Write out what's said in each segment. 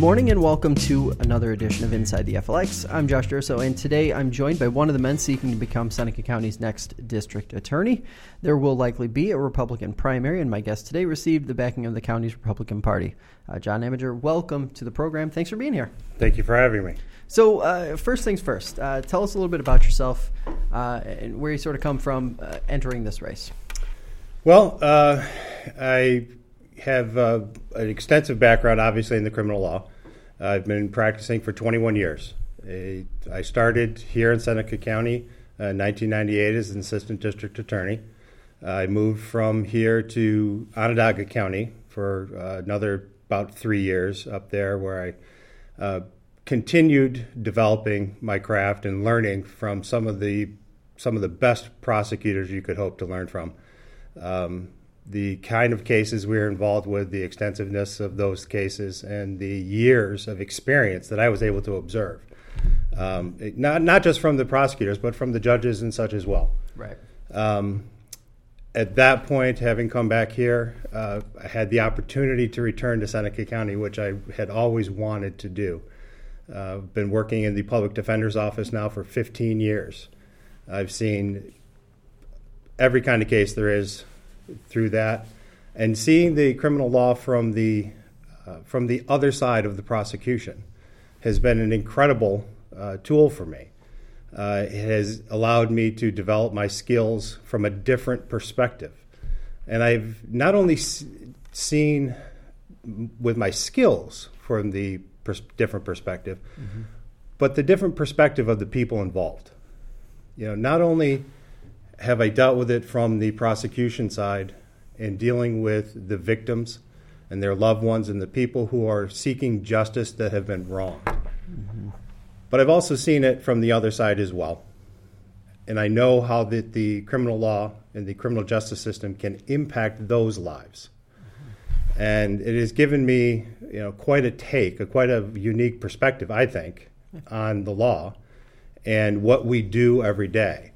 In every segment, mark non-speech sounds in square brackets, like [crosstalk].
Good morning and welcome to another edition of Inside the FLX. I'm Josh Durso, and today I'm joined by one of the men seeking to become Seneca County's next district attorney. There will likely be a Republican primary, and my guest today received the backing of the county's Republican Party. Uh, John Nabinger, welcome to the program. Thanks for being here. Thank you for having me. So, uh, first things first, uh, tell us a little bit about yourself uh, and where you sort of come from uh, entering this race. Well, uh, I have uh, an extensive background, obviously, in the criminal law. I've been practicing for 21 years. I started here in Seneca County in 1998 as an assistant district attorney. I moved from here to Onondaga County for another about three years up there, where I continued developing my craft and learning from some of the some of the best prosecutors you could hope to learn from. Um, the kind of cases we were involved with, the extensiveness of those cases, and the years of experience that I was able to observe. Um, it, not not just from the prosecutors, but from the judges and such as well. Right. Um, at that point, having come back here, uh, I had the opportunity to return to Seneca County, which I had always wanted to do. I've uh, been working in the public defender's office now for 15 years. I've seen every kind of case there is through that, and seeing the criminal law from the uh, from the other side of the prosecution has been an incredible uh, tool for me. Uh, it has allowed me to develop my skills from a different perspective, and I've not only s- seen with my skills from the pers- different perspective, mm-hmm. but the different perspective of the people involved. You know, not only have I dealt with it from the prosecution side in dealing with the victims and their loved ones and the people who are seeking justice that have been wronged, mm-hmm. but I've also seen it from the other side as well. And I know how that the criminal law and the criminal justice system can impact those lives. And it has given me, you know, quite a take, a quite a unique perspective, I think, on the law and what we do every day.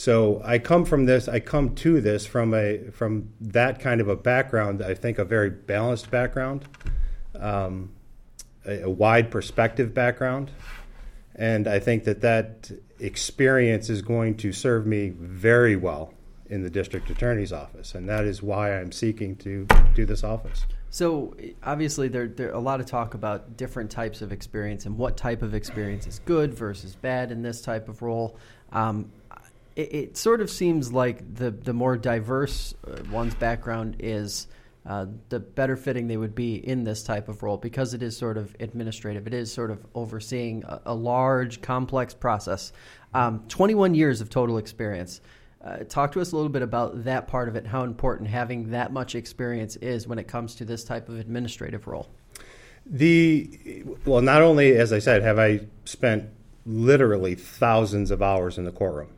So I come from this. I come to this from a from that kind of a background. I think a very balanced background, um, a, a, wide perspective background, and I think that that experience is going to serve me very well in the district attorney's office, and that is why I'm seeking to do this office. So obviously, there there a lot of talk about different types of experience and what type of experience is good versus bad in this type of role. Um, it, it, sort of seems like the the more diverse uh, one's background is. Uh, the better fitting they would be in this type of role because it is sort of administrative. It is sort of overseeing a, a large, complex process. Um, 21 years of total experience. Uh, talk to us a little bit about that part of it, how important having that much experience is when it comes to this type of administrative role. The well, not only as I said, have I spent literally thousands of hours in the courtroom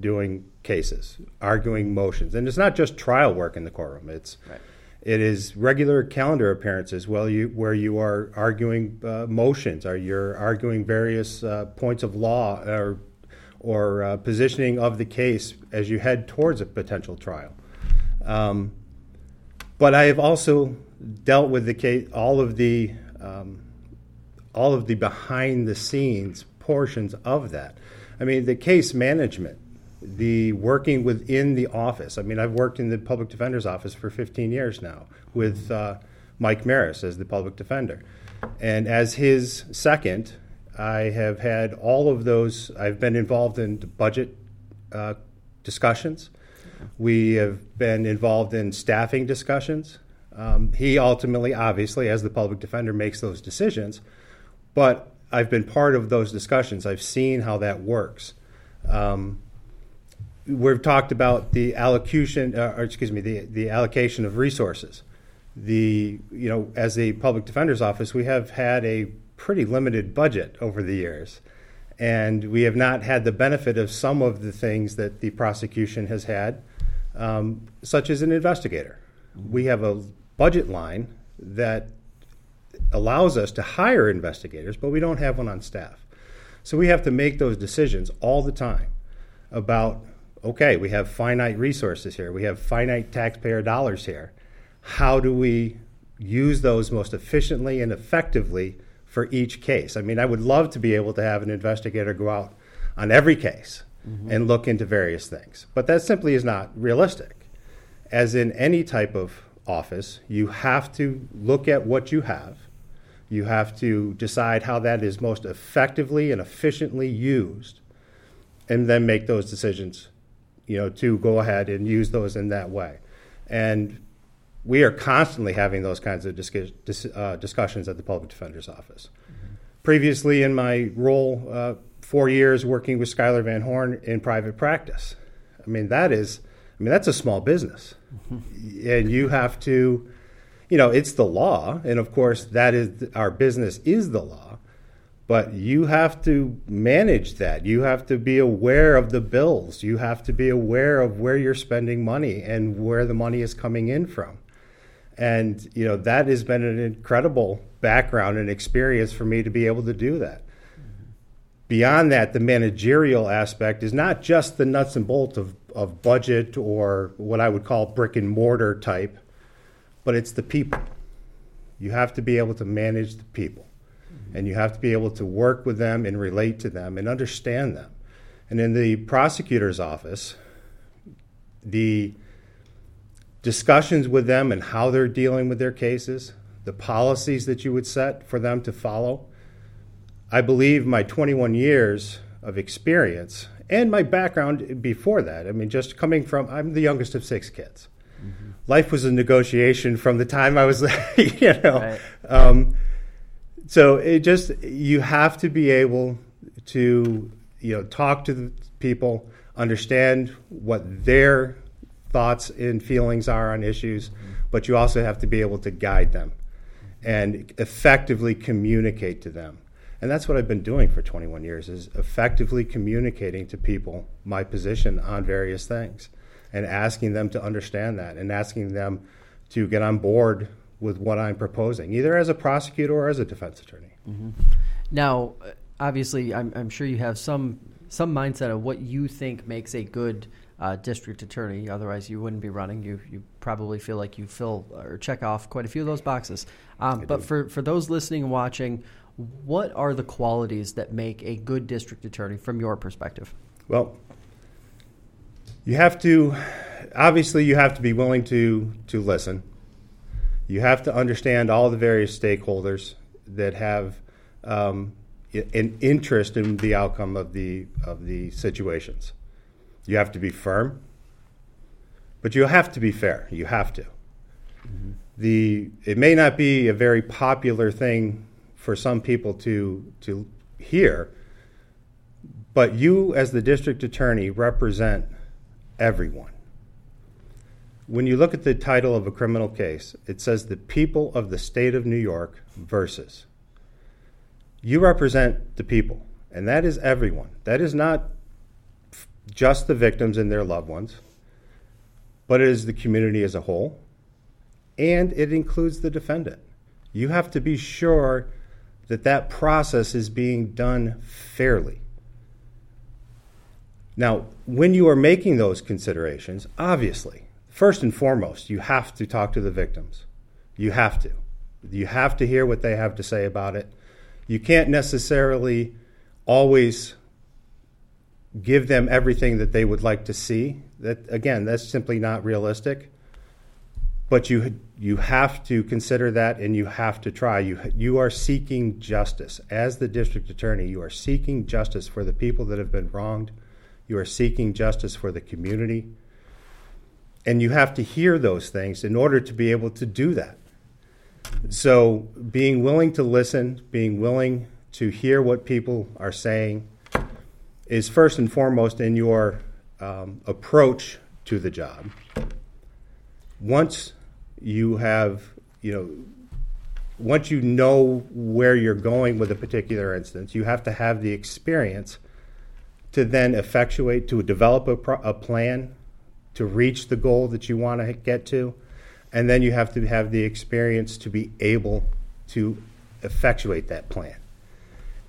doing cases, arguing motions, and it's not just trial work in the courtroom. It's right. it is regular calendar appearances. Well, you where you are arguing uh, motions, are you're arguing various uh, points of law or or uh, positioning of the case as you head towards a potential trial. Um, but I have also dealt with the case, all of the um, all of the behind the scenes portions of that. I mean, the case management, the working within the office. I mean, I've worked in the public defender's office for 15 years now with uh, Mike Maris as the public defender. And as his second, I have had all of those. I've been involved in budget uh, discussions. We have been involved in staffing discussions. Um, he ultimately, obviously, as the public defender, makes those decisions. But I've been part of those discussions. I've seen how that works. Um, we've talked about the allocation, uh, or excuse me, the, the allocation of resources. The you know, as a public defender's office, we have had a pretty limited budget over the years. And we have not had the benefit of some of the things that the prosecution has had, um, such as an investigator. We have a budget line that allows us to hire investigators, but we don't have one on staff. So we have to make those decisions all the time about okay, we have finite resources here, we have finite taxpayer dollars here. How do we use those most efficiently and effectively for each case. I mean, I would love to be able to have an investigator go out on every case mm-hmm. and look into various things, but that simply is not realistic. As in any type of office, you have to look at what you have. You have to decide how that is most effectively and efficiently used, and then make those decisions, you know, to go ahead and use those in that way. And we are constantly having those kinds of dis, uh, discussions at the public defender's office. Mm-hmm. Previously, in my role, uh, four years working with Schuyler Van Horn in private practice. I mean, that is, I mean, that's a small business, mm-hmm. and you have to, you know, it's the law, and of course, that is our business is the law. But you have to manage that. You have to be aware of the bills. You have to be aware of where you're spending money and where the money is coming in from. And, you know, that has been an incredible background and experience for me to be able to do that. Beyond that, the managerial aspect is not just the nuts and bolts of, of budget or what I would call brick and mortar type, but it's the people. You have to be able to manage the people. Mm-hmm. And you have to be able to work with them and relate to them and understand them. And in the prosecutor's office, the discussions with them and how they're dealing with their cases, the policies that you would set for them to follow. I believe my 21 years of experience and my background before that, I mean, just coming from, I'm the youngest of six kids. Mm-hmm. Life was a negotiation from the time I was, [laughs] you know. Right. Um, so it just, you have to be able to, you know, talk to the people, understand what their thoughts and feelings are on issues, but you also have to be able to guide them and effectively communicate to them. And that's what I've been doing for 21 years is effectively communicating to people my position on various things and asking them to understand that and asking them to get on board with what I'm proposing, either as a prosecutor or as a defense attorney. Mm-hmm. Now, obviously, I'm, I'm, sure you have some some mindset of what you think makes a good uh, district attorney. Otherwise, you wouldn't be running. You you probably feel like you fill or check off quite a few of those boxes. Um, but do. for for those listening and watching, what are the qualities that make a good district attorney from your perspective? Well, you have to obviously you have to be willing to to listen. You have to understand all the various stakeholders that have um, an interest in the outcome of the of the situations. You have to be firm, but you have to be fair. You have to. Mm-hmm. The it may not be a very popular thing for some people to to hear, but you as the district attorney represent everyone. When you look at the title of a criminal case, it says the people of the state of New York versus. You represent the people, and that is everyone. That is not just the victims and their loved ones, but it is the community as a whole, and it includes the defendant. You have to be sure that that process is being done fairly. Now, when you are making those considerations, obviously, first and foremost, you have to talk to the victims. You have to. You have to hear what they have to say about it. You can't necessarily always give them everything that they would like to see. That again, that's simply not realistic. But you you have to consider that, and you have to try. You you are seeking justice as the district attorney. You are seeking justice for the people that have been wronged. You are seeking justice for the community, and you have to hear those things in order to be able to do that. So, being willing to listen, being willing to hear what people are saying, is first and foremost in your um, approach to the job. Once you have, you know, once you know where you're going with a particular instance, you have to have the experience to then effectuate, to develop a, pro- a plan to reach the goal that you want to get to. And then you have to have the experience to be able to effectuate that plan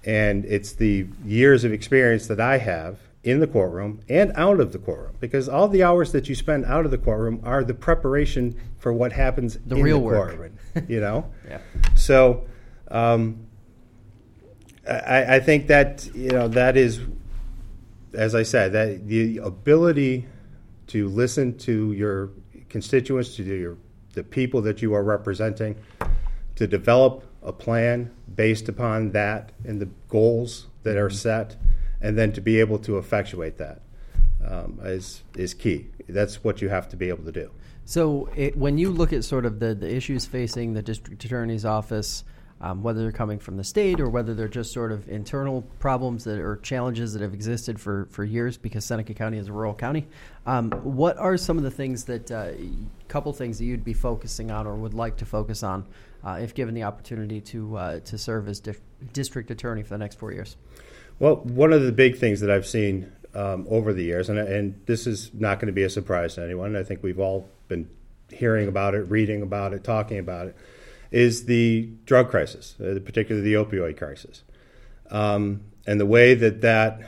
and it's the years of experience that I have in the courtroom and out of the courtroom because all the hours that you spend out of the courtroom are the preparation for what happens The in real the work. courtroom. You know, [laughs] Yeah. so um, I, I think that you know that is, as I said, that the ability to listen to your constituents, to your the people that you are representing, to develop a plan based upon that and the goals that are set, and then to be able to effectuate that um, is is key. That's what you have to be able to do. So, it, when you look at sort of the, the issues facing the district attorney's office, um, whether they're coming from the state or whether they're just sort of internal problems that or challenges that have existed for, for years because Seneca County is a rural county, um, what are some of the things that, uh, couple things that you'd be focusing on or would like to focus on uh, if given the opportunity to uh, to serve as dif- district attorney for the next four years? Well, one of the big things that I've seen um, over the years, and, and this is not going to be a surprise to anyone, I think we've all been hearing about it, reading about it, talking about it, is the drug crisis, uh, particularly the opioid crisis. Um, and the way that that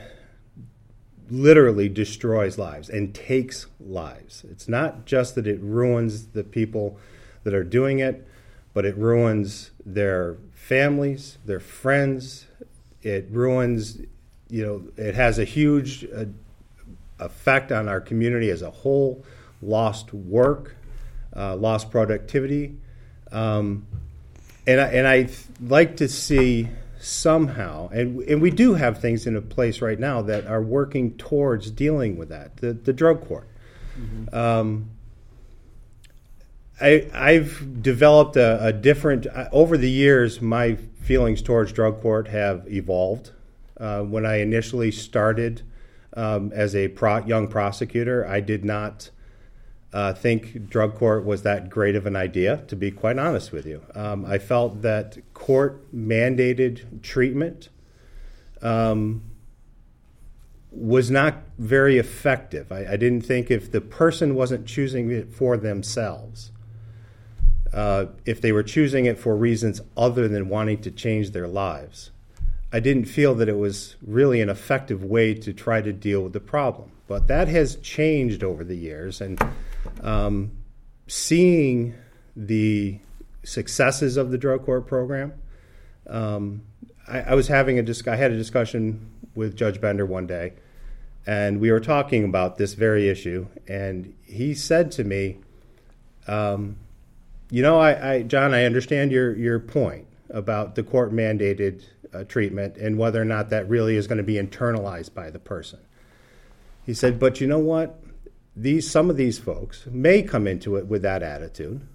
literally destroys lives and takes lives. It's not just that it ruins the people that are doing it, but it ruins their families, their friends. It ruins, you know, it has a huge uh, effect on our community as a whole. Lost work, uh, lost productivity, um, and I, and I like to see somehow, and and we do have things in a place right now that are working towards dealing with that. The the drug court. Um, I, I've developed a, a different uh, over the years. My feelings towards drug court have evolved. Uh, when I initially started um, as a pro, young prosecutor, I did not uh, think drug court was that great of an idea. To be quite honest with you, um, I felt that court mandated treatment um, was not very effective. I, I didn't think if the person wasn't choosing it for themselves uh, if they were choosing it for reasons other than wanting to change their lives. I didn't feel that it was really an effective way to try to deal with the problem. But that has changed over the years, and um, seeing the successes of the drug court program, um, I, I was having a dis- I had a discussion with Judge Bender one day, and we were talking about this very issue, and he said to me, um, you know, I, I, John, I understand your your point about the court mandated uh, treatment and whether or not that really is going to be internalized by the person. He said, but you know what? These some of these folks may come into it with that attitude,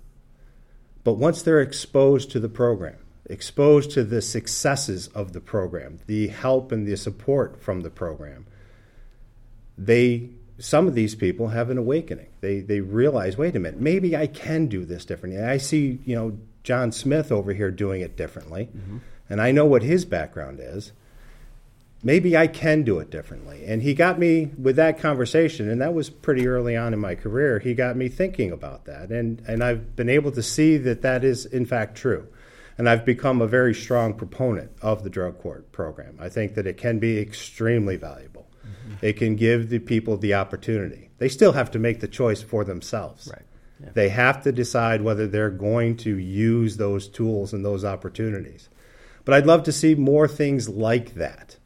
but once they're exposed to the program, exposed to the successes of the program, the help and the support from the program, they some of these people have an awakening. They they realize, wait a minute, maybe I can do this differently. I see, you know, John Smith over here doing it differently, mm-hmm. and I know what his background is. Maybe I can do it differently. And he got me with that conversation, and that was pretty early on in my career. He got me thinking about that, and and I've been able to see that that is in fact true. And I've become a very strong proponent of the drug court program. I think that it can be extremely valuable. Mm-hmm. It can give the people the opportunity. They still have to make the choice for themselves. Right. Yeah. They have to decide whether they're going to use those tools and those opportunities. But I'd love to see more things like that.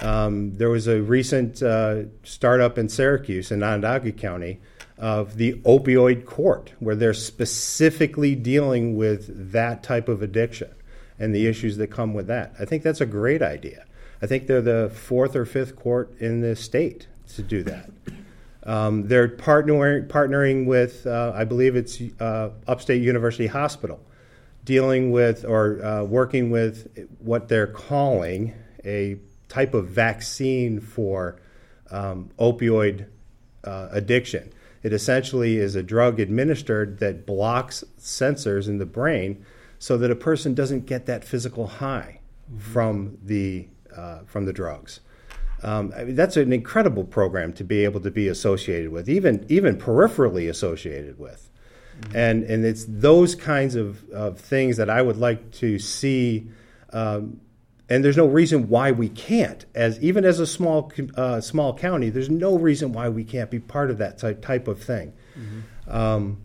Um, there was a recent uh, startup in Syracuse in Onondaga County of the opioid court, where they're specifically dealing with that type of addiction and the issues that come with that. I think that's a great idea. I think they're the fourth or fifth court in the state to do that. Um, they're partnering partnering with, uh, I believe it's uh, Upstate University Hospital, dealing with or uh, working with what they're calling a type of vaccine for um, opioid uh, addiction. It essentially is a drug administered that blocks sensors in the brain so that a person doesn't get that physical high from the uh, from the drugs. Um, I mean, that's an incredible program to be able to be associated with, even even peripherally associated with, and and it's those kinds of, of things that I would like to see um, and there's no reason why we can't. As even as a small uh, small county, there's no reason why we can't be part of that type type of thing. Mm-hmm. Um,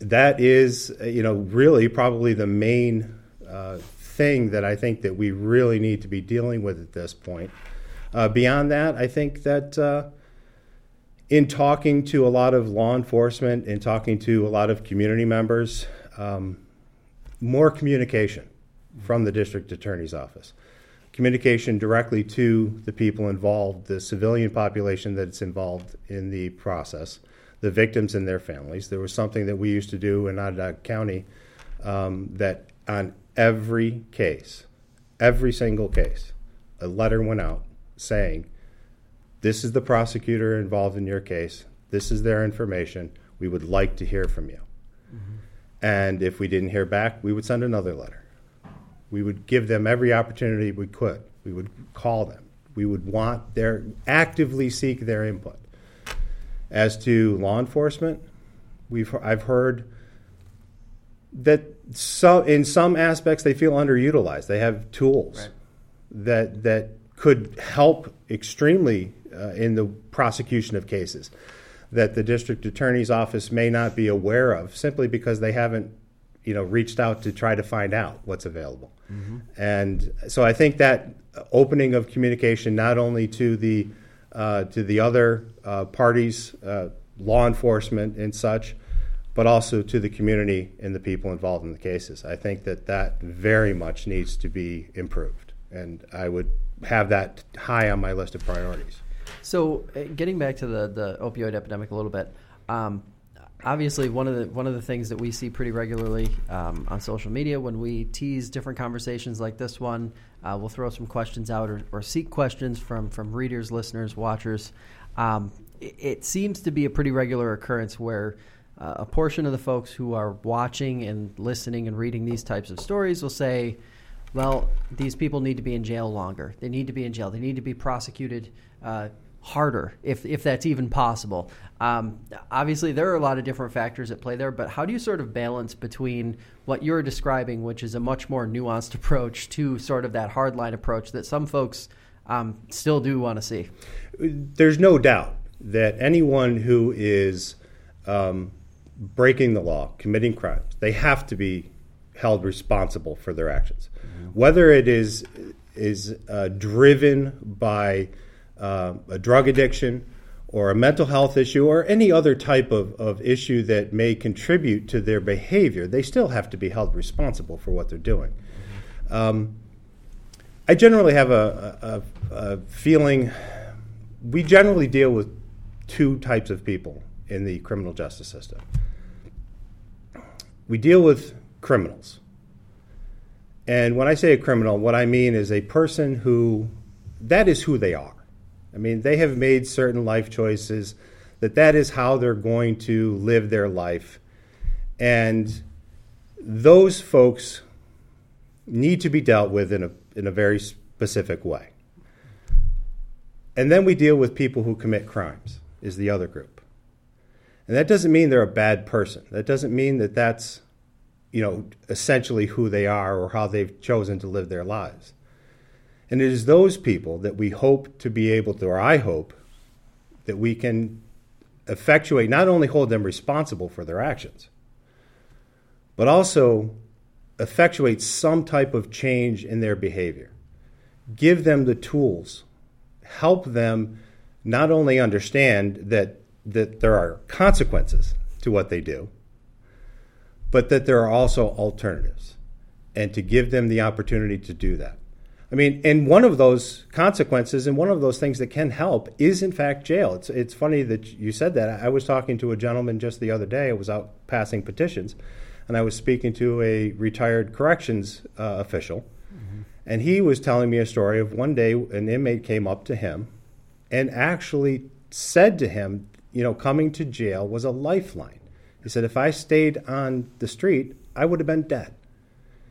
that is, you know, really probably the main uh, thing that I think that we really need to be dealing with at this point. Uh, beyond that, I think that uh, in talking to a lot of law enforcement and talking to a lot of community members, um, more communication from the district attorney's office. Communication directly to the people involved, the civilian population that's involved in the process, the victims and their families. There was something that we used to do in Onondaga County um, that on every case, every single case, a letter went out saying, This is the prosecutor involved in your case. This is their information. We would like to hear from you. Mm-hmm. And if we didn't hear back, we would send another letter. We would give them every opportunity we could. We would call them. We would want their actively seek their input. As to law enforcement, we've I've heard that so in some aspects they feel underutilized. They have tools right. that that could help extremely uh, in the prosecution of cases that the district attorney's office may not be aware of simply because they haven't you know reached out to try to find out what's available. Mm-hmm. and so i think that opening of communication not only to the uh, to the other uh, parties uh, law enforcement and such but also to the community and the people involved in the cases. I think that that very much needs to be improved. And i would have that high on my list of priorities. So uh, getting back to the, the opioid epidemic a little bit um, obviously one of the one of the things that we see pretty regularly um, on social media when we tease different conversations like this one, uh, we'll throw some questions out or, or, seek questions from from readers, listeners, watchers. Um, it, it, seems to be a pretty regular occurrence where. Uh, a portion of the folks who are watching and listening and reading these types of stories will say, well, these people need to be in jail longer. They need to be in jail. They need to be prosecuted uh, harder, if if that's even possible. Um, obviously, there are a lot of different factors at play there, but how do you sort of balance between what you're describing, which is a much more nuanced approach, to sort of that hardline approach that some folks um, still do want to see? There's no doubt that anyone who is um, breaking the law, committing crimes, they have to be held responsible for their actions, mm-hmm. whether it is is uh, driven by uh, a drug addiction or a mental health issue or any other type of, of issue that may contribute to their behavior, they still have to be held responsible for what they're doing. Um, I generally have a, a, a, feeling we generally deal with two types of people in the criminal justice system. We deal with criminals. And when I say a criminal, what I mean is a person who, that is who they are. I mean, they have made certain life choices that that is how they're going to live their life. And those folks need to be dealt with in a, in a very specific way. And then we deal with people who commit crimes, is the other group. And that doesn't mean they're a bad person. That doesn't mean that that's, you know, essentially who they are or how they've chosen to live their lives. And it is those people that we hope to be able to, or I hope, that we can effectuate, not only hold them responsible for their actions, but also effectuate some type of change in their behavior. Give them the tools, help them not only understand that, that there are consequences to what they do, but that there are also alternatives, and to give them the opportunity to do that. I mean, and one of those consequences and one of those things that can help is, in fact, jail. It's, it's funny that you said that. I was talking to a gentleman just the other day. I was out passing petitions, and I was speaking to a retired corrections uh, official. Mm-hmm. And he was telling me a story of one day an inmate came up to him and actually said to him, you know, coming to jail was a lifeline. He said, if I stayed on the street, I would have been dead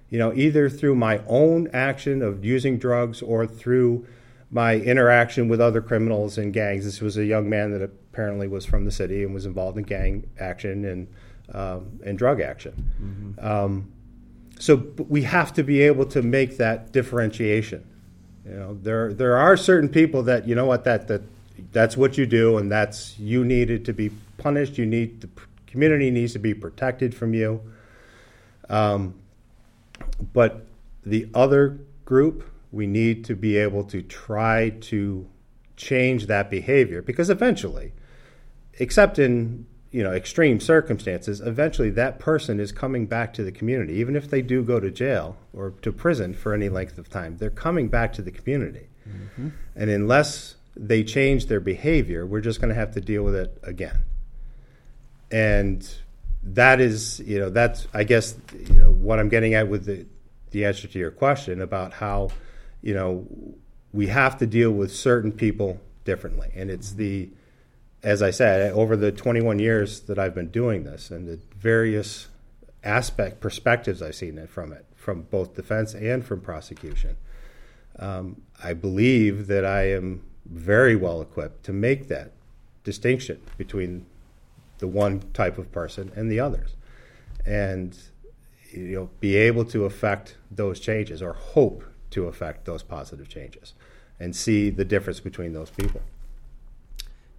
you know, either through my own action of using drugs or through my interaction with other criminals and gangs. This was a young man that apparently was from the city and was involved in gang action and um, and drug action. Mm-hmm. Um, so we have to be able to make that differentiation. You know, there there are certain people that you know what that that that's what you do, and that's you needed to be punished. You need the community needs to be protected from you. Um, but the other group, we need to be able to try to change that behavior because eventually, except in you know extreme circumstances, eventually that person is coming back to the community. Even if they do go to jail or to prison for any length of time, they're coming back to the community. Mm-hmm. And unless they change their behavior, we're just going to have to deal with it again. And that is, you know, that's I guess you know what I'm getting at with the the answer to your question about how, you know, we have to deal with certain people differently, and it's the as I said, over the 21 years that I've been doing this and the various aspect perspectives I've seen it from it, from both defense and from prosecution, um, I believe that I am very well equipped to make that distinction between the one type of person and the others, and you know, be able to affect those changes or hope to affect those positive changes, and see the difference between those people.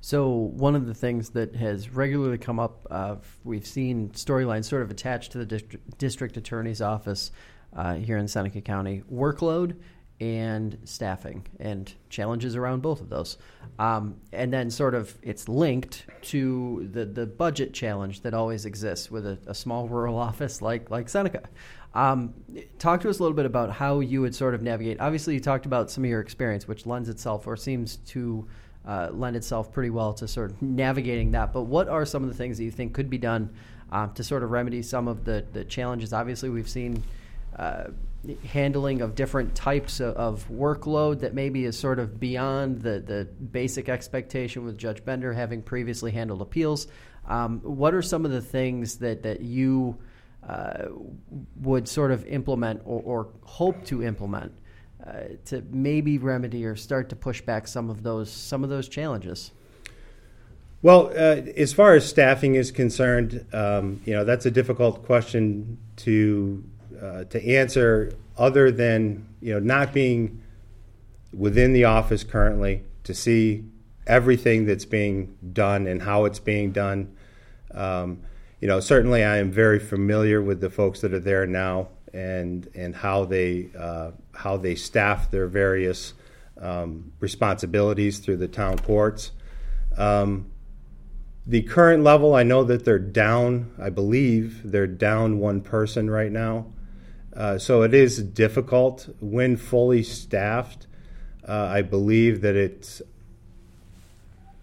So one of the things that has regularly come up, uh, we've seen storylines sort of attached to the district, attorney's office uh, here in Seneca County: workload and staffing, and challenges around both of those. Um, and then sort of it's linked to the the budget challenge that always exists with a, a small rural [laughs] office like like Seneca. Um, talk to us a little bit about how you would sort of navigate. Obviously, you talked about some of your experience, which lends itself or seems to uh, lend itself pretty well to sort of navigating that. But what are some of the things that you think could be done um, to sort of remedy some of the, the challenges? Obviously, we've seen uh, handling of different types of, of, workload that maybe is sort of beyond the, the basic expectation with Judge Bender having previously handled appeals. Um, what are some of the things that, that you uh, would sort of implement or, or hope to implement uh, to maybe remedy or start to push back some of those some of those challenges? Well, uh, as far as staffing is concerned, um, you know that's a difficult question to uh, to answer. Other than you know not being within the office currently to see everything that's being done and how it's being done. Um, you know, certainly I am very familiar with the folks that are there now and and how they uh, how they staff their various um, responsibilities through the town courts. Um, the current level, I know that they're down. I believe they're down one person right now, uh, so it is difficult when fully staffed. Uh, I believe that it's.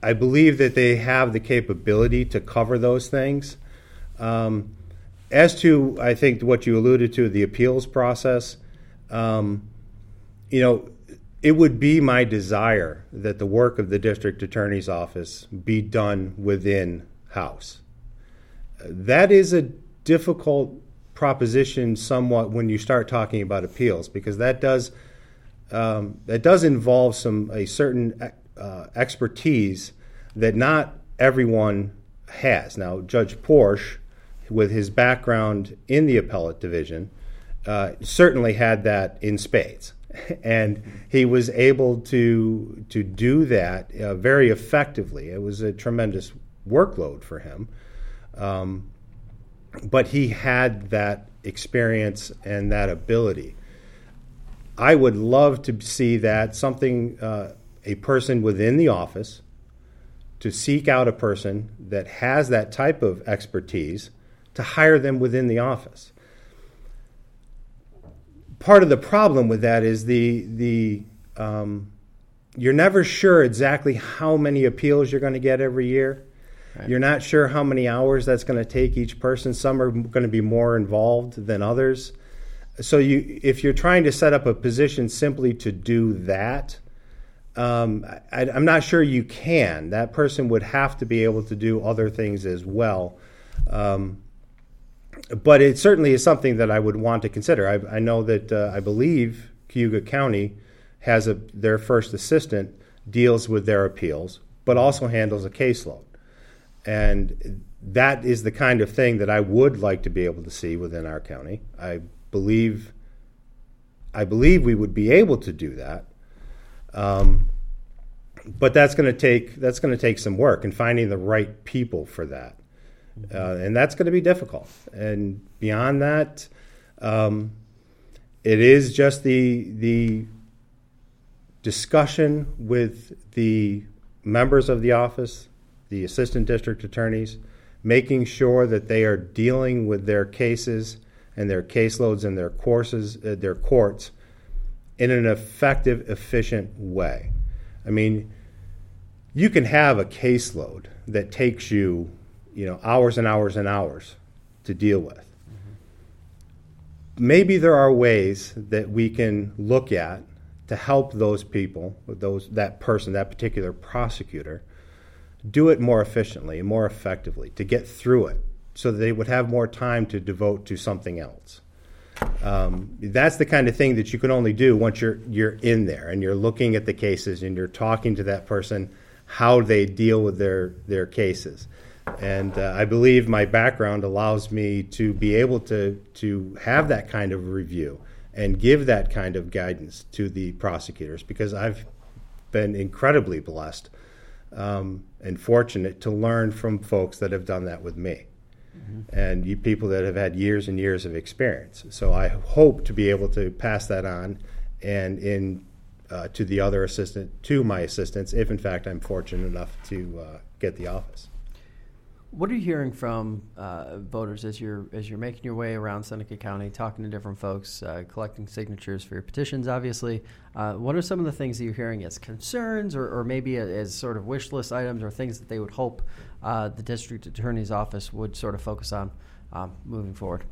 I believe that they have the capability to cover those things. Um, as to, I think what you alluded to, the appeals process, um, you know, it would be my desire that the work of the district attorney's office be done within house. That is a difficult proposition, somewhat, when you start talking about appeals, because that does um, that does involve some a certain uh, expertise that not everyone has. Now, Judge Porsch with his background in the appellate division, uh, certainly had that in spades. [laughs] And he was able to to do that uh, very effectively. It was a tremendous workload for him, um, but he had that experience and that ability. I would love to see that something uh, a person within the office to seek out a person that has that type of expertise to hire them within the office. Part of the problem with that is the the um, you're never sure exactly how many appeals you're going to get every year. Right. You're not sure how many hours that's going to take each person. Some are going to be more involved than others. So you, if you're trying to set up a position simply to do that, um, I, am not sure you can. That person would have to be able to do other things as well. Um, but it certainly is something that I would want to consider. I, I know that uh, I believe Cayuga County has a their first assistant deals with their appeals, but also handles a caseload, and that is the kind of thing that I would like to be able to see within our county. I believe I believe we would be able to do that. Um, but that's going to take that's going to take some work and finding the right people for that, uh, and that's going to be difficult. And beyond that, um, it is just the the discussion with the members of the office, the assistant district attorneys, making sure that they are dealing with their cases and their caseloads and their courses, uh, their courts, in an effective, efficient way. I mean, you can have a caseload that takes you, you know, hours and hours and hours to deal with. Mm-hmm. Maybe there are ways that we can look at to help those people, those that person, that particular prosecutor, do it more efficiently and more effectively to get through it, so they would have more time to devote to something else. Um, that's the kind of thing that you can only do once you're you're in there and you're looking at the cases and you're talking to that person how they deal with their their cases. And uh, I believe my background allows me to be able to to have that kind of review and give that kind of guidance to the prosecutors because I've been incredibly blessed um, and fortunate to learn from folks that have done that with me mm-hmm. and you, people that have had years and years of experience. So I hope to be able to pass that on and in uh, to the other assistant, to my assistants, if in fact I'm fortunate enough to uh, get the office. What are you hearing from uh, voters as you're as you're making your way around Seneca County, talking to different folks, uh, collecting signatures for your petitions? Obviously, uh, what are some of the things that you're hearing as concerns, or, or maybe as sort of wish list items, or things that they would hope uh, the district attorney's office would sort of focus on um, moving forward?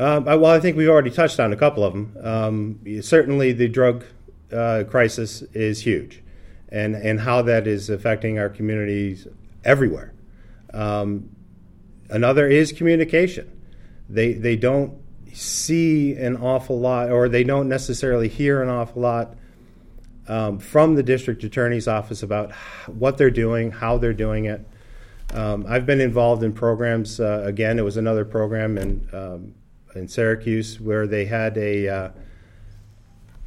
Um, I, well, I think we've already touched on a couple of them. Um, certainly, the drug uh, crisis is huge, and and how that is affecting our communities everywhere. Um, another is communication. They they don't see an awful lot, or they don't necessarily hear an awful lot um, from the district attorney's office about what they're doing, how they're doing it. Um, I've been involved in programs. Uh, again, it was another program in um, in Syracuse where they had a uh,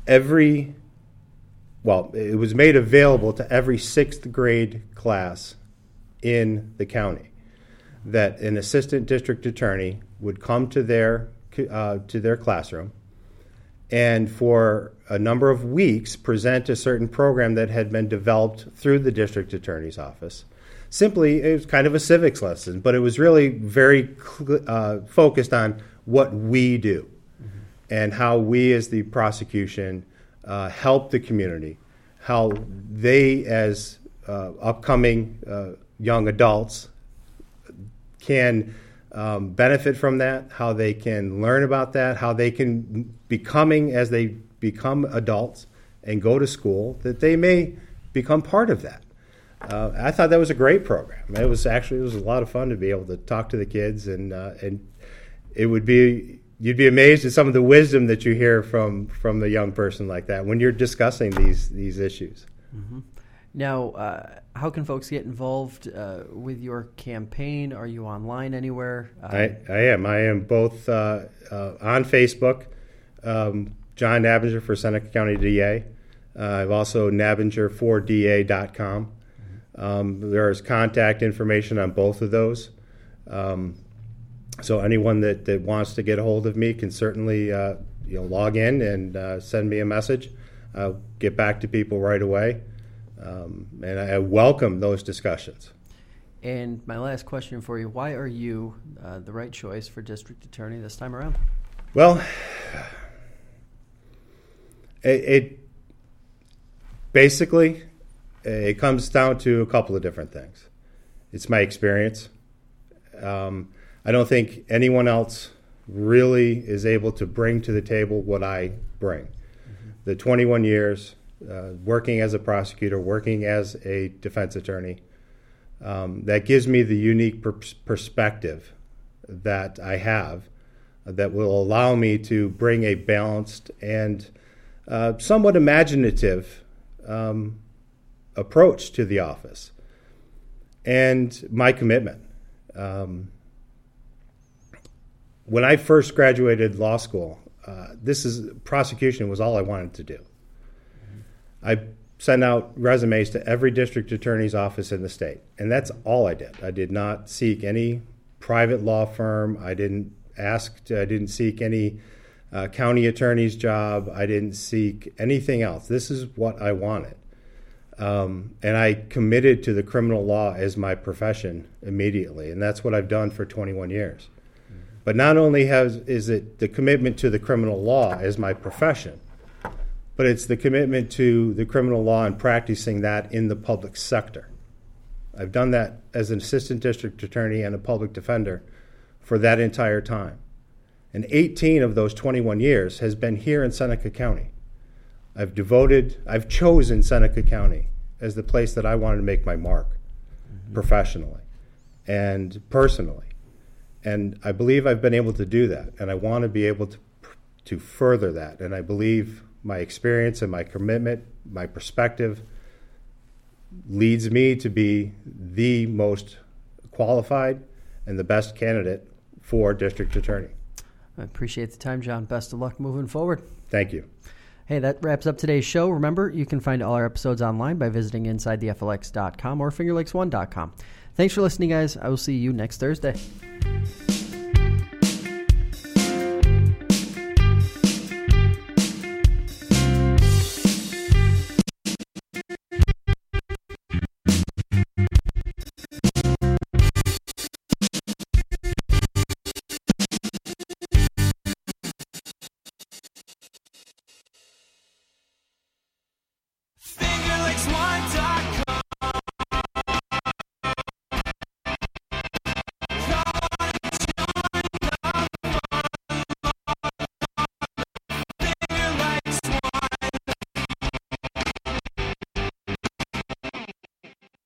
every well, it was made available to every sixth grade class in the county that an assistant district attorney would come to their uh, to their classroom and for a number of weeks present a certain program that had been developed through the district attorney's office. Simply, it was kind of a civics lesson, but it was really very uh, focused on what we do mm-hmm. and how we, as the prosecution, uh, help the community, how they, as uh, upcoming uh, young adults can um, benefit from that, how they can learn about that, how they can becoming as they become adults and go to school, that they may become part of that. Uh, I thought that was a great program. It was actually it was a lot of fun to be able to talk to the kids and uh, and it would be you'd be amazed at some of the wisdom that you hear from from the young person like that when you're discussing these these issues. Mm-hmm. Now, uh, how can folks get involved uh, with your campaign? Are you online anywhere? Uh, I, I am. I am both uh, uh, on Facebook, um, John Nabinger for Seneca County DA. Uh, I've also nabinger4da.com. Mm-hmm. Um, there's contact information on both of those. Um, so anyone that, that wants to get a hold of me can certainly you know log in and send me a message. I'll get back to people right away. Um, and I welcome those discussions. And my last question for you why are you uh, the right choice for district attorney this time around? Well, it, it basically it comes down to a couple of different things. It's my experience. Um, I don't think anyone else really is able to bring to the table what I bring. Mm-hmm. The 21 years, uh, working as a prosecutor, working as a defense attorney. Um, that gives me the unique per- perspective that I have that will allow me to bring a balanced and uh, somewhat imaginative um, approach to the office. And my commitment. Um, when I first graduated law school, uh, this is prosecution was all I wanted to do. I sent out resumes to every district attorney's office in the state, and that's all I did. I did not seek any private law firm. I didn't ask. I didn't seek any uh, county attorney's job. I didn't seek anything else. This is what I wanted. Um, and I committed to the criminal law as my profession immediately, and that's what I've done for 21 years. But not only has is it the commitment to the criminal law as my profession, but it's the commitment to the criminal law and practicing that in the public sector. I've done that as an assistant district attorney and a public defender for that entire time. And 18 of those 21 years has been here in Seneca County. I've devoted, I've chosen Seneca County as the place that I wanted to make my mark mm-hmm. professionally and personally. And I believe I've been able to do that. And I want to be able to, to further that. And I believe my experience and my commitment, my perspective, leads me to be the most qualified and the best candidate for district attorney. I appreciate the time, John. Best of luck moving forward. Thank you. Hey, that wraps up today's show. Remember, you can find all our episodes online by visiting InsideTheFLX.com or FingerLakes1.com. Thanks for listening, guys. I will see you next Thursday.